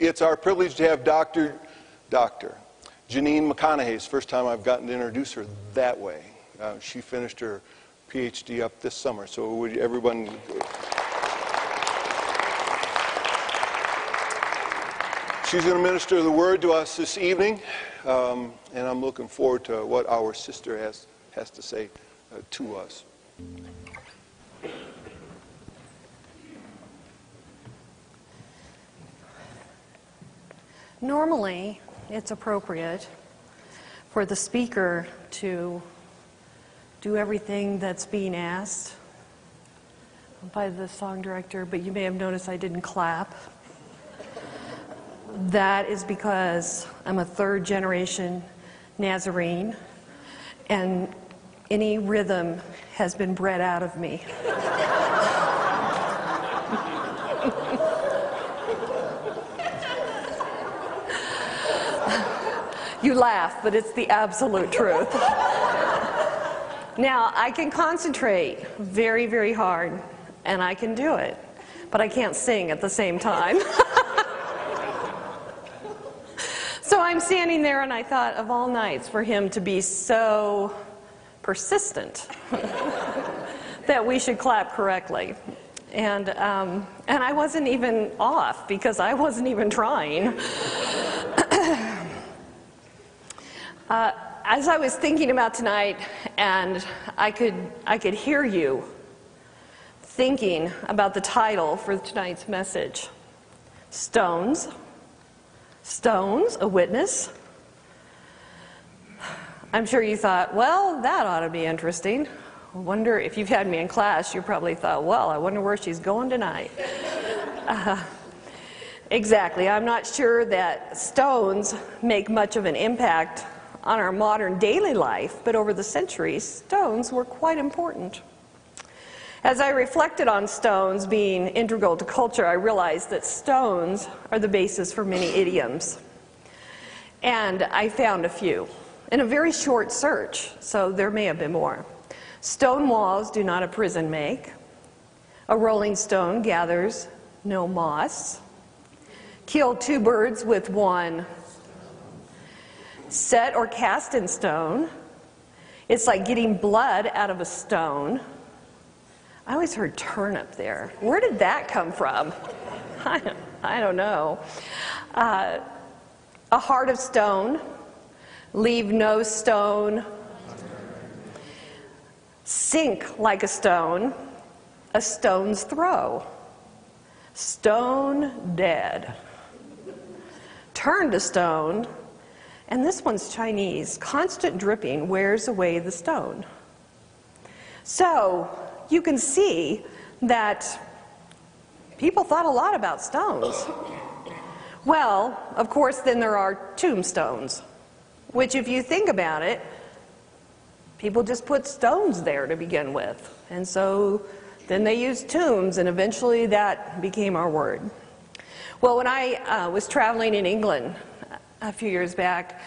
it's our privilege to have Dr. Dr. Janyne McConnaughey's first time I've gotten to introduce her that way. Uh, she finished her PhD up this summer, so would everyone. She's going to minister the word to us this evening, um, and I'm looking forward to what our sister has, has to say uh, to us. Normally, it's appropriate for the speaker to do everything that's being asked by the song director, but you may have noticed I didn't clap. That is because I'm a third generation Nazarene, and any rhythm has been bred out of me. you laugh, but it's the absolute truth. now, I can concentrate very, very hard, and I can do it, but I can't sing at the same time. so I'm standing there, and I thought of all nights for him to be so persistent that we should clap correctly. And, um, and I wasn't even off because I wasn't even trying. Uh, as I was thinking about tonight, and I could, I could hear you thinking about the title for tonight's message Stones. Stones, a witness. I'm sure you thought, well, that ought to be interesting. I wonder if you've had me in class, you probably thought, well, I wonder where she's going tonight. Uh, exactly. I'm not sure that stones make much of an impact on our modern daily life, but over the centuries, stones were quite important. As I reflected on stones being integral to culture, I realized that stones are the basis for many idioms. And I found a few in a very short search, so there may have been more. Stone walls do not a prison make. A rolling stone gathers no moss. Kill two birds with one set or cast in stone. It's like getting blood out of a stone. I always heard turnip there. Where did that come from? I don't, I don't know. Uh, a heart of stone. Leave no stone. Sink like a stone. A stone's throw. Stone dead. Turn to stone and this one's Chinese. Constant dripping wears away the stone. So you can see that people thought a lot about stones. Well, of course, then there are tombstones, which, if you think about it, people just put stones there to begin with. And so then they used tombs, and eventually that became our word. Well, when I uh, was traveling in England a few years back,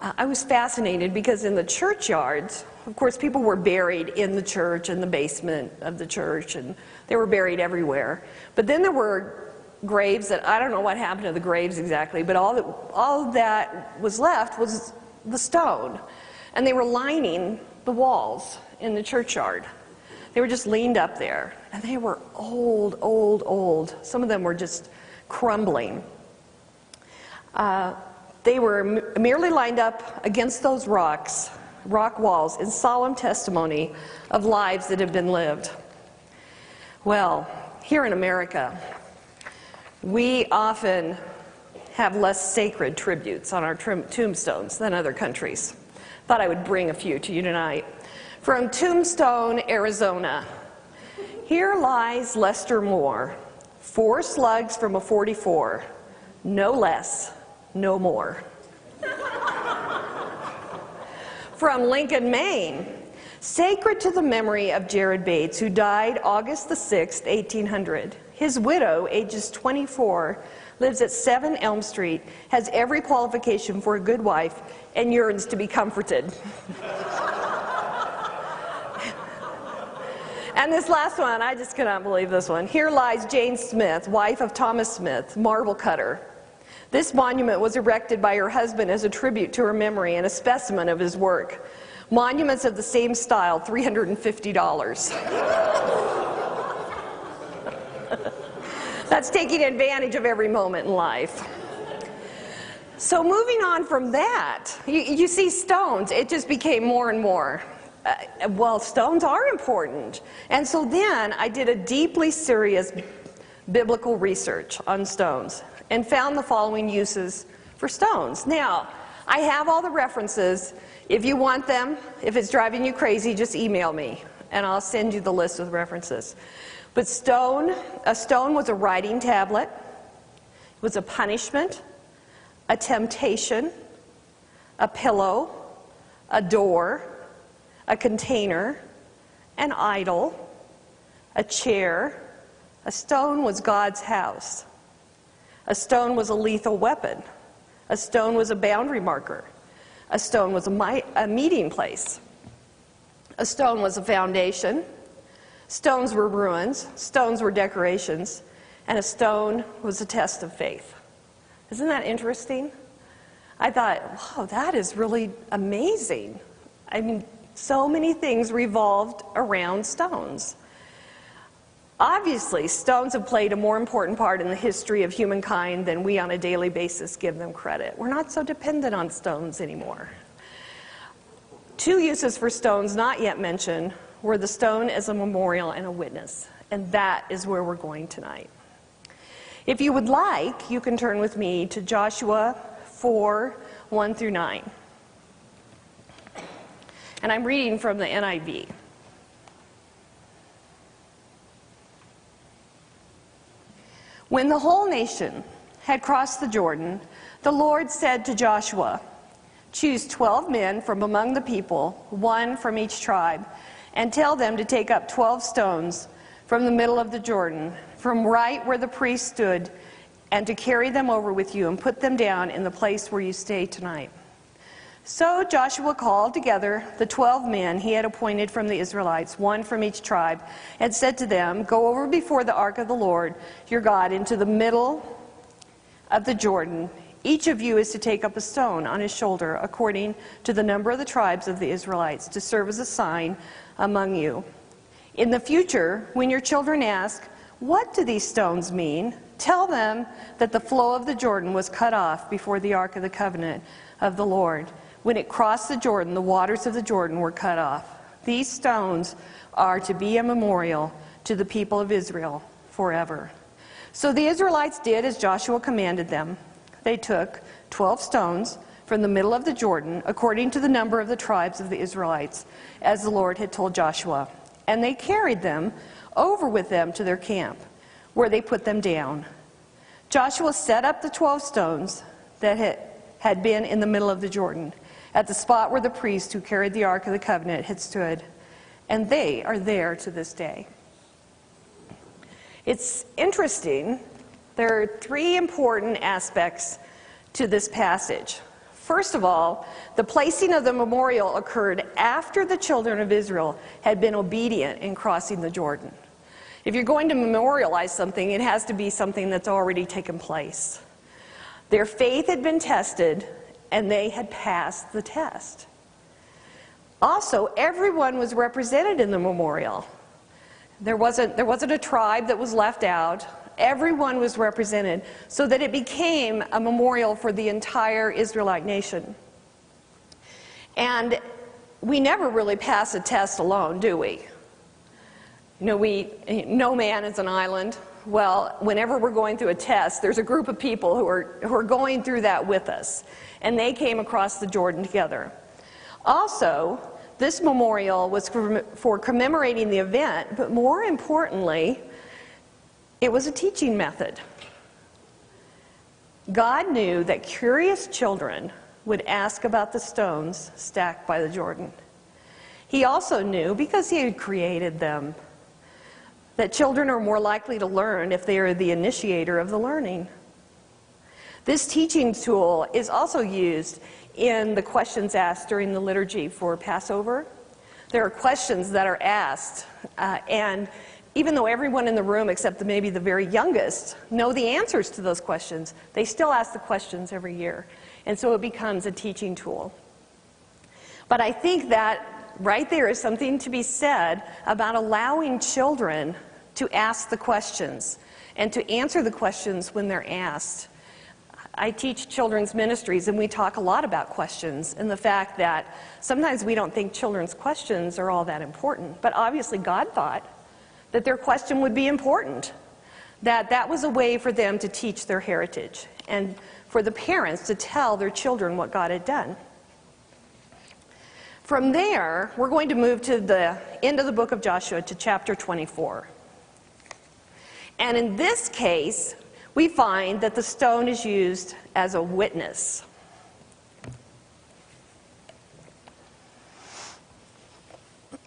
uh, I was fascinated because in the churchyards, of course, people were buried in the church, in the basement of the church, and they were buried everywhere. But then there were graves that I don't know what happened to the graves exactly, but all that, all that was left was the stone. And they were lining the walls in the churchyard. They were just leaned up there. And they were old, old, old. Some of them were just crumbling. Uh, they were merely lined up against those rocks, rock walls, in solemn testimony of lives that have been lived. Well, here in America, we often have less sacred tributes on our tombstones than other countries. Thought I would bring a few to you tonight. From Tombstone, Arizona. Here lies Lester Moore, four slugs from a 44, no less no more. From Lincoln, Maine, sacred to the memory of Jared Bates, who died August the 6th, 1800. His widow, ages 24, lives at 7 Elm Street, has every qualification for a good wife, and yearns to be comforted. and this last one, I just cannot believe this one. Here lies Jane Smith, wife of Thomas Smith, marble cutter. This monument was erected by her husband as a tribute to her memory and a specimen of his work. Monuments of the same style, $350. That's taking advantage of every moment in life. So, moving on from that, you, you see stones, it just became more and more. Uh, well, stones are important. And so then I did a deeply serious biblical research on stones and found the following uses for stones. Now, I have all the references. If you want them, if it's driving you crazy, just email me and I'll send you the list with references. But stone, a stone was a writing tablet, it was a punishment, a temptation, a pillow, a door, a container, an idol, a chair. A stone was God's house. A stone was a lethal weapon. A stone was a boundary marker. A stone was a, mi- a meeting place. A stone was a foundation. Stones were ruins. Stones were decorations. And a stone was a test of faith. Isn't that interesting? I thought, wow, that is really amazing. I mean, so many things revolved around stones. Obviously, stones have played a more important part in the history of humankind than we on a daily basis give them credit. We're not so dependent on stones anymore. Two uses for stones not yet mentioned were the stone as a memorial and a witness, and that is where we're going tonight. If you would like, you can turn with me to Joshua 4 1 through 9. And I'm reading from the NIV. When the whole nation had crossed the Jordan, the Lord said to Joshua, Choose 12 men from among the people, one from each tribe, and tell them to take up 12 stones from the middle of the Jordan, from right where the priest stood, and to carry them over with you and put them down in the place where you stay tonight. So Joshua called together the twelve men he had appointed from the Israelites, one from each tribe, and said to them, Go over before the ark of the Lord your God into the middle of the Jordan. Each of you is to take up a stone on his shoulder, according to the number of the tribes of the Israelites, to serve as a sign among you. In the future, when your children ask, What do these stones mean? Tell them that the flow of the Jordan was cut off before the ark of the covenant of the Lord when it crossed the Jordan, the waters of the Jordan were cut off. These stones are to be a memorial to the people of Israel forever. So the Israelites did as Joshua commanded them. They took 12 stones from the middle of the Jordan, according to the number of the tribes of the Israelites, as the Lord had told Joshua. And they carried them over with them to their camp, where they put them down. Joshua set up the 12 stones that had been in the middle of the Jordan at the spot where the priest who carried the Ark of the Covenant had stood, and they are there to this day. It's interesting. There are three important aspects to this passage. First of all, the placing of the memorial occurred after the children of Israel had been obedient in crossing the Jordan. If you're going to memorialize something, it has to be something that's already taken place. Their faith had been tested, and they had passed the test. Also, everyone was represented in the memorial. There wasn't, there wasn't a tribe that was left out. Everyone was represented so that it became a memorial for the entire Israelite nation. And we never really pass a test alone, do we? You know, we, no man is an island. Well, whenever we're going through a test, there's a group of people who are, who are going through that with us and they came across the Jordan together. Also, this memorial was for, commemorating the event, but more importantly, it was a teaching method. God knew that curious children would ask about the stones stacked by the Jordan. He also knew, because he had created them, that children are more likely to learn if they are the initiator of the learning. This teaching tool is also used in the questions asked during the liturgy for Passover. There are questions that are asked, uh, and even though everyone in the room, except maybe the very youngest, know the answers to those questions, they still ask the questions every year. And so it becomes a teaching tool. But I think that right there is something to be said about allowing children to ask the questions and to answer the questions when they're asked. I teach children's ministries, and we talk a lot about questions and the fact that sometimes we don't think children's questions are all that important. But obviously, God thought that their question would be important, that that was a way for them to teach their heritage and for the parents to tell their children what God had done. From there, we're going to move to the end of the book of Joshua to chapter 24. And in this case, we find that the stone is used as a witness.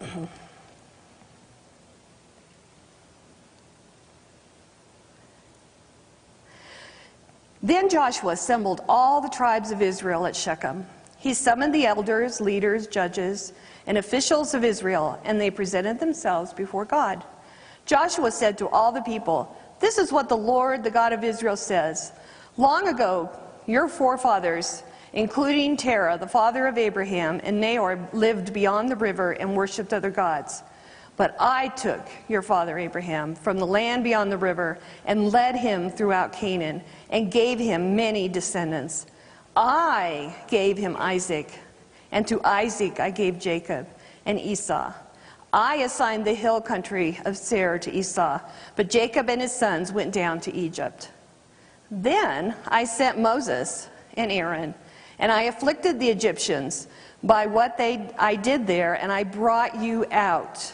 then Joshua assembled all the tribes of Israel at Shechem. He summoned the elders, leaders, judges, and officials of Israel, and they presented themselves before God. Joshua said to all the people, This is what the Lord, the God of Israel, says. Long ago, your forefathers, including Terah, the father of Abraham, and Nahor, lived beyond the river and worshipped other gods. But I took your father Abraham from the land beyond the river and led him throughout Canaan and gave him many descendants. I gave him Isaac, and to Isaac I gave Jacob and Esau. I assigned the hill country of Seir to Esau, but Jacob and his sons went down to Egypt. Then I sent Moses and Aaron, and I afflicted the Egyptians by what they, I did there, and I brought you out.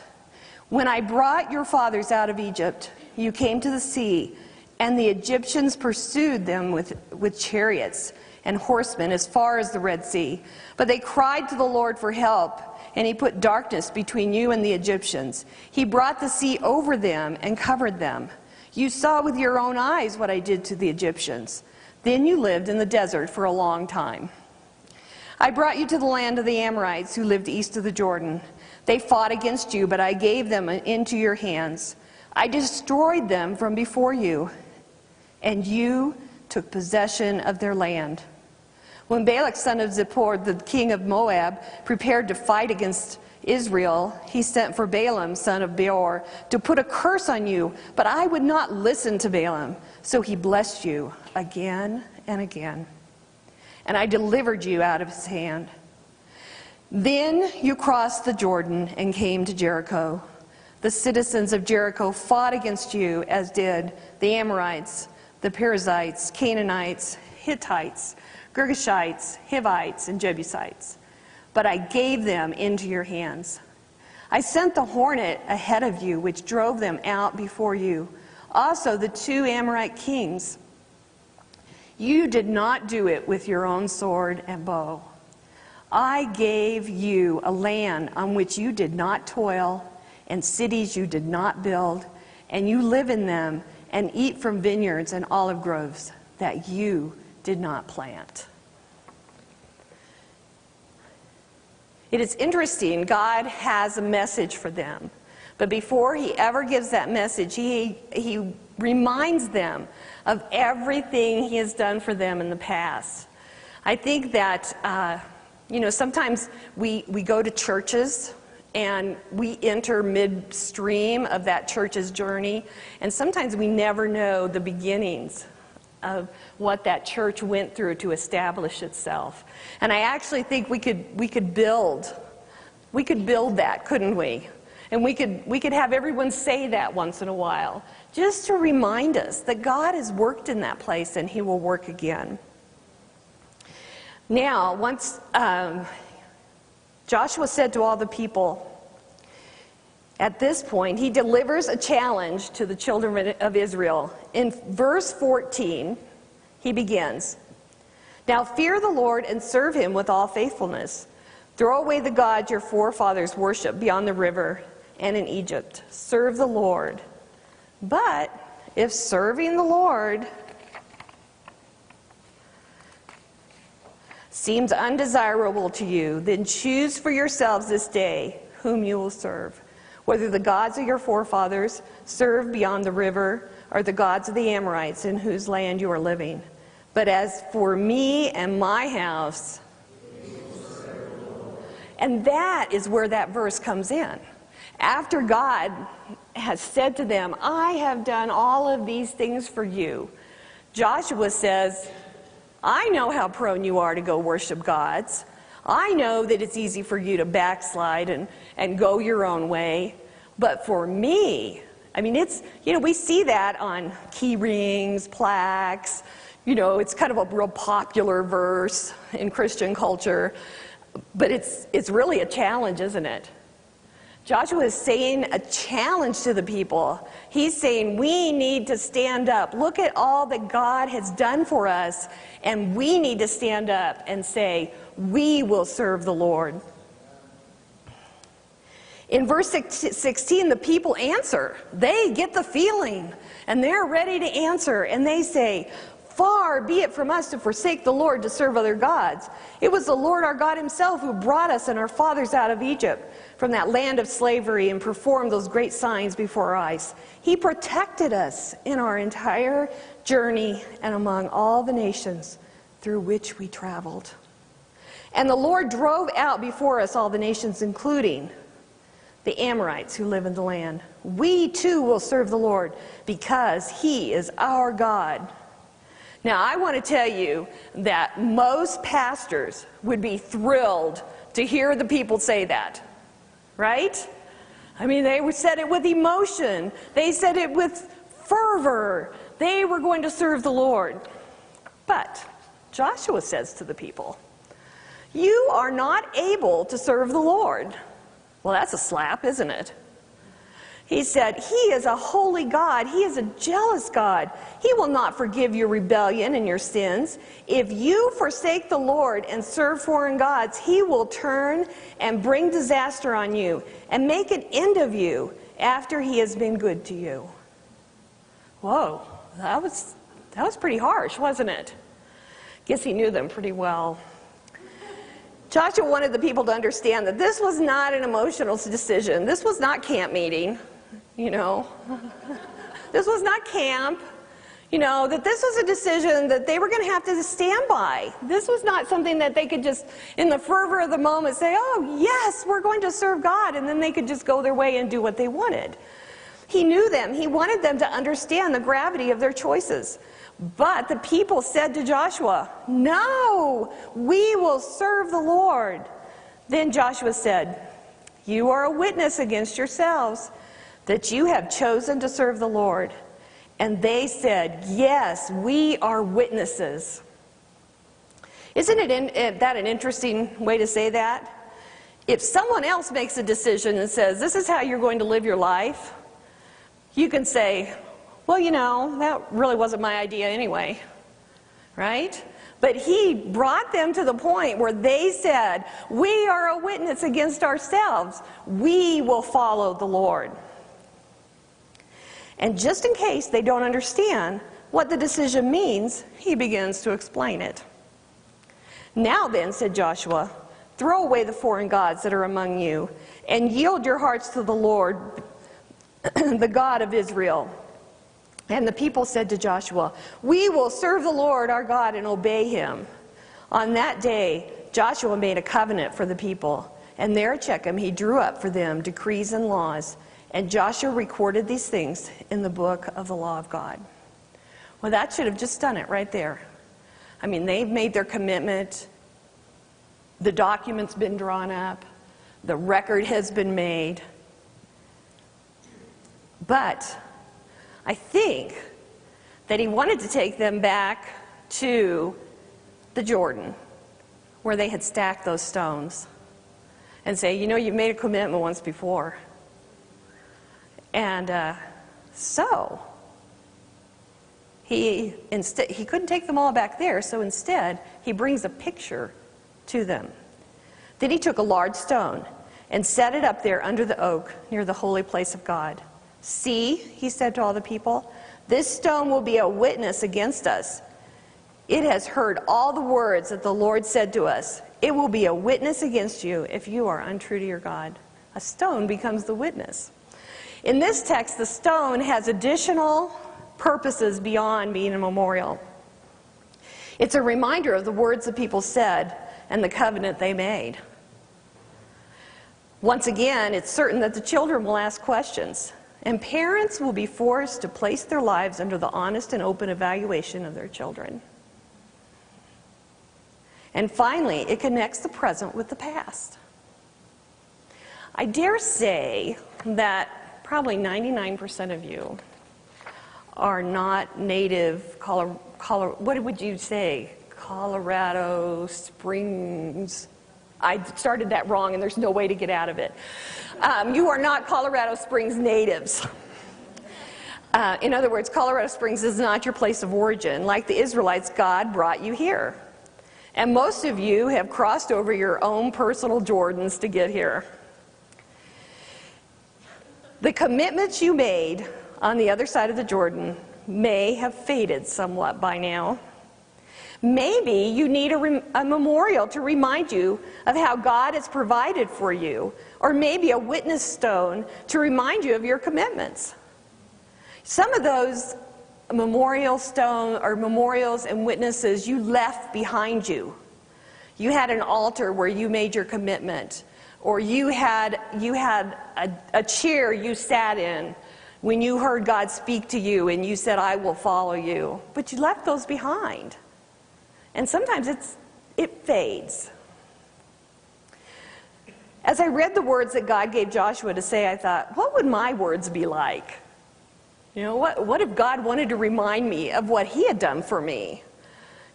When I brought your fathers out of Egypt, you came to the sea, and the Egyptians pursued them with, with chariots and horsemen as far as the Red Sea. But they cried to the Lord for help and he put darkness between you and the Egyptians. He brought the sea over them and covered them. You saw with your own eyes what I did to the Egyptians. Then you lived in the desert for a long time. I brought you to the land of the Amorites who lived east of the Jordan. They fought against you, but I gave them into your hands. I destroyed them from before you, and you took possession of their land. When Balak, son of Zippor, the king of Moab, prepared to fight against Israel, he sent for Balaam, son of Beor, to put a curse on you, but I would not listen to Balaam. So he blessed you again and again. And I delivered you out of his hand. Then you crossed the Jordan and came to Jericho. The citizens of Jericho fought against you, as did the Amorites, the Perizzites, Canaanites, Hittites, Girgashites, Hivites, and Jebusites. But I gave them into your hands. I sent the hornet ahead of you, which drove them out before you. Also, the two Amorite kings. You did not do it with your own sword and bow. I gave you a land on which you did not toil, and cities you did not build, and you live in them and eat from vineyards and olive groves that you did not plant. It is interesting, God has a message for them. But before he ever gives that message, he, he reminds them of everything he has done for them in the past. I think that, uh, you know, sometimes we, we go to churches and we enter midstream of that church's journey, and sometimes we never know the beginnings of what that church went through to establish itself. And I actually think we could, we could build, we could build that, couldn't we? And we could, we could have everyone say that once in a while, just to remind us that God has worked in that place and He will work again. Now, once um, Joshua said to all the people, at this point, he delivers a challenge to the children of Israel. In verse 14, he begins Now fear the Lord and serve him with all faithfulness. Throw away the gods your forefathers worshiped beyond the river and in Egypt. Serve the Lord. But if serving the Lord seems undesirable to you, then choose for yourselves this day whom you will serve whether the gods of your forefathers served beyond the river or the gods of the Amorites in whose land you are living. But as for me and my house, and that is where that verse comes in. After God has said to them, I have done all of these things for you, Joshua says, I know how prone you are to go worship gods. I know that it's easy for you to backslide and, and go your own way. But for me, I mean, it's, you know, we see that on key rings, plaques. You know, it's kind of a real popular verse in Christian culture. But it's, it's really a challenge, isn't it? Joshua is saying a challenge to the people. He's saying, We need to stand up. Look at all that God has done for us, and we need to stand up and say, We will serve the Lord. In verse 16, the people answer. They get the feeling, and they're ready to answer, and they say, Far be it from us to forsake the Lord to serve other gods. It was the Lord our God Himself who brought us and our fathers out of Egypt from that land of slavery and performed those great signs before our eyes. He protected us in our entire journey and among all the nations through which we traveled. And the Lord drove out before us all the nations, including the Amorites who live in the land. We too will serve the Lord because He is our God. Now, I want to tell you that most pastors would be thrilled to hear the people say that, right? I mean, they said it with emotion, they said it with fervor. They were going to serve the Lord. But Joshua says to the people, You are not able to serve the Lord. Well, that's a slap, isn't it? He said, He is a holy God. He is a jealous God. He will not forgive your rebellion and your sins. If you forsake the Lord and serve foreign gods, He will turn and bring disaster on you and make an end of you after He has been good to you. Whoa, that was, that was pretty harsh, wasn't it? Guess he knew them pretty well. Joshua wanted the people to understand that this was not an emotional decision. This was not camp meeting you know. this was not camp. You know, that this was a decision that they were going to have to stand by. This was not something that they could just, in the fervor of the moment, say, oh, yes, we're going to serve God, and then they could just go their way and do what they wanted. He knew them. He wanted them to understand the gravity of their choices. But the people said to Joshua, No, we will serve the Lord. Then Joshua said, You are a witness against yourselves that you have chosen to serve the Lord. And they said, Yes, we are witnesses. Isn't it in, eh, that an interesting way to say that? If someone else makes a decision and says, This is how you're going to live your life, you can say, Well, you know, that really wasn't my idea anyway. Right? But he brought them to the point where they said, We are a witness against ourselves. We will follow the Lord. And just in case they don't understand what the decision means, he begins to explain it. Now then, said Joshua, throw away the foreign gods that are among you and yield your hearts to the Lord, the God of Israel. And the people said to Joshua, We will serve the Lord our God and obey him. On that day, Joshua made a covenant for the people, and there at Shechem he drew up for them decrees and laws and Joshua recorded these things in the book of the law of God. Well, that should have just done it right there. I mean, they've made their commitment, the document's been drawn up, the record has been made. But I think that he wanted to take them back to the Jordan where they had stacked those stones and say, you know, you've made a commitment once before. And uh, so he instead he couldn't take them all back there, so instead he brings a picture to them. Then he took a large stone and set it up there under the oak near the holy place of God. See, he said to all the people, this stone will be a witness against us. It has heard all the words that the Lord said to us. It will be a witness against you if you are untrue to your God. A stone becomes the witness. In this text, the stone has additional purposes beyond being a memorial. It's a reminder of the words the people said and the covenant they made. Once again, it's certain that the children will ask questions, and parents will be forced to place their lives under the honest and open evaluation of their children. And finally, it connects the present with the past. I dare say that probably 99% of you are not native Colorado, what would you say? Colorado Springs. I started that wrong and there's no way to get out of it. Um, you are not Colorado Springs natives. Uh, in other words, Colorado Springs is not your place of origin. Like the Israelites, God brought you here. And most of you have crossed over your own personal Jordans to get here. The commitments you made on the other side of the Jordan may have faded somewhat by now. Maybe you need a, a, memorial to remind you of how God has provided for you, or maybe a witness stone to remind you of your commitments. Some of those memorial stone or memorials and witnesses you left behind you. You had an altar where you made your commitment, or you had, you had a, a chair you sat in when you heard God speak to you and you said, I will follow you. But you left those behind. And sometimes it's, it fades. As I read the words that God gave Joshua to say, I thought, what would my words be like? You know, what, what if God wanted to remind me of what He had done for me?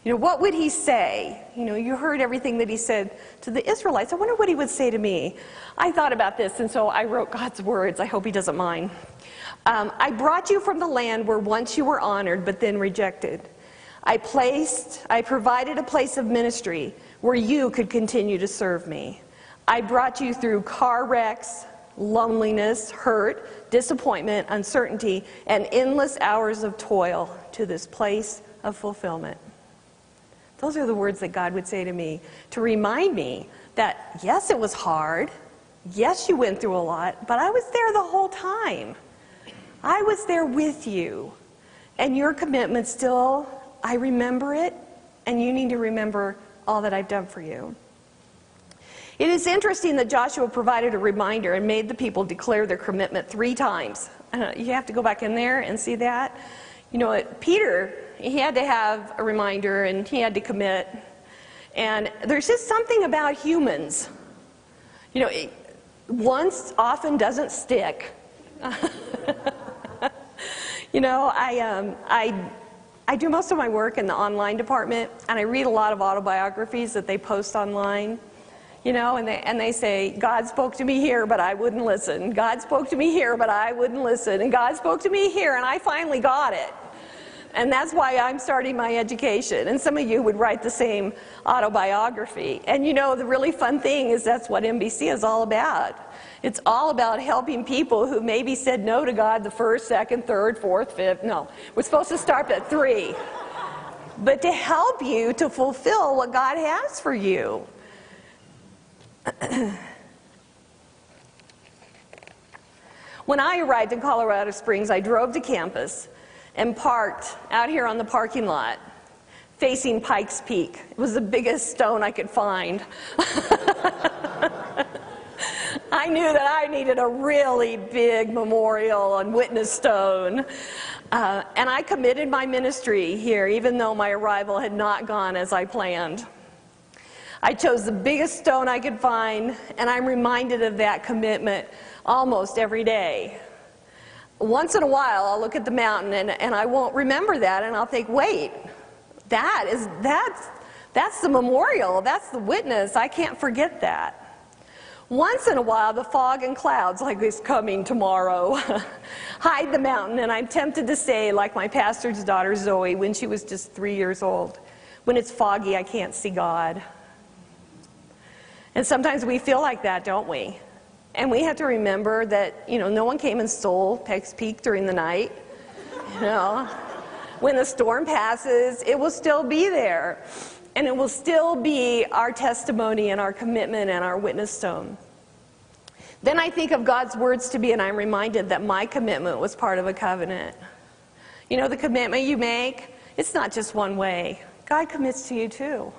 You know, what would He say? You know, you heard everything that He said to the Israelites. I wonder what He would say to me. I thought about this, and so I wrote God's words. I hope He doesn't mind. Um, I brought you from the land where once you were honored, but then rejected. I placed, I provided a place of ministry where you could continue to serve me. I brought you through car wrecks, loneliness, hurt, disappointment, uncertainty, and endless hours of toil to this place of fulfillment. Those are the words that God would say to me to remind me that, yes, it was hard. Yes, you went through a lot, but I was there the whole time. I was there with you. And your commitment still, I remember it, and you need to remember all that I've done for you. It is interesting that Joshua provided a reminder and made the people declare their commitment three times. You have to go back in there and see that. You know, Peter, he had to have a reminder and he had to commit. And there's just something about humans. You know, once often doesn't stick. You know, I, um, I, I do most of my work in the online department, and I read a lot of autobiographies that they post online. You know, and they, and they say, God spoke to me here, but I wouldn't listen. God spoke to me here, but I wouldn't listen. And God spoke to me here, and I finally got it. And that's why I'm starting my education. And some of you would write the same autobiography. And you know, the really fun thing is that's what NBC is all about. It's all about helping people who maybe said no to God the first, second, third, fourth, fifth. No, we're supposed to start at three. But to help you to fulfill what God has for you. when I arrived in Colorado Springs, I drove to campus and parked out here on the parking lot facing Pikes Peak. It was the biggest stone I could find. I knew that I needed a really big memorial on Witness Stone. Uh, and I committed my ministry here, even though my arrival had not gone as I planned. I chose the biggest stone I could find, and I'm reminded of that commitment almost every day. Once in a while, I'll look at the mountain and, and I won't remember that, and I'll think, wait, that is, that's, that's the memorial, that's the witness. I can't forget that. Once in a while, the fog and clouds, like is coming tomorrow, hide the mountain, and I'm tempted to say, like my pastor's daughter Zoe, when she was just three years old, when it's foggy, I can't see God. And sometimes we feel like that, don't we? And we have to remember that, you know, no one came and stole Pikes Peak during the night. You know, when the storm passes, it will still be there. And it will still be our testimony and our commitment and our witness stone. Then I think of God's words to be, and I'm reminded that my commitment was part of a covenant. You know, the commitment you make, it's not just one way. God commits to you too.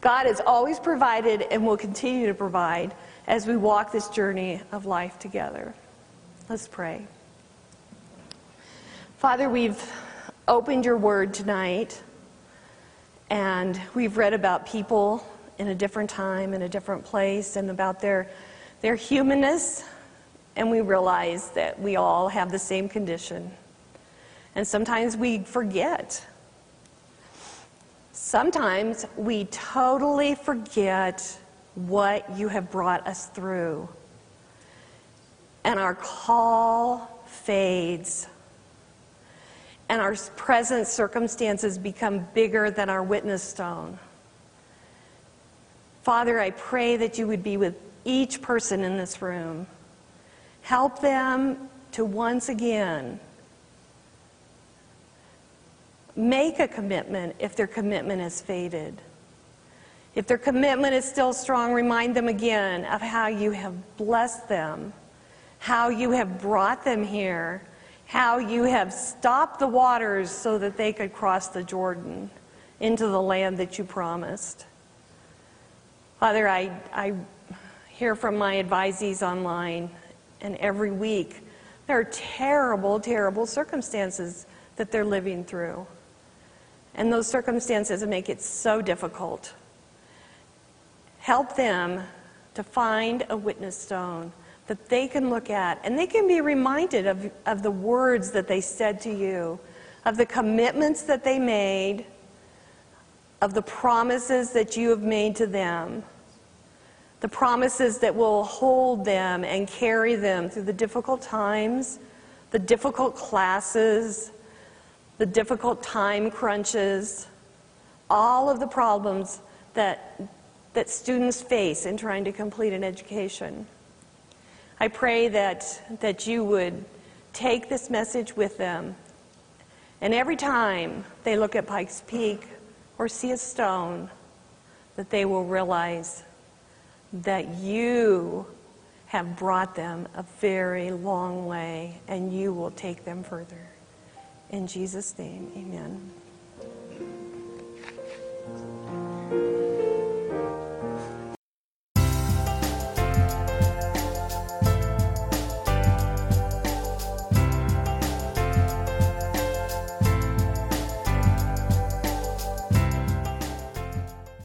God has always provided and will continue to provide as we walk this journey of life together. Let's pray. Father, we've opened your word tonight, and we've read about people in a different time, in a different place, and about their, their humanness, and we realize that we all have the same condition. And sometimes we forget. Sometimes we totally forget what you have brought us through. And our call fades. And our present circumstances become bigger than our witness stone. Father, I pray that you would be with each person in this room. Help them to once again make a commitment if their commitment has faded. If their commitment is still strong, remind them again of how you have blessed them, how you have brought them here, how you have stopped the waters so that they could cross the Jordan into the land that you promised. Father, I, I hear from my advisees online, and every week there are terrible, terrible circumstances that they're living through. And those circumstances make it so difficult. Help them to find a witness stone that they can look at. And they can be reminded of, of the words that they said to you, of the commitments that they made, of the promises that you have made to them, the promises that will hold them and carry them through the difficult times, the difficult classes, the difficult time crunches, all of the problems that, that students face in trying to complete an education. I pray that, that you would take this message with them, and every time they look at Pikes Peak or see a stone, that they will realize that you have brought them a very long way and you will take them further. In Jesus' name, amen.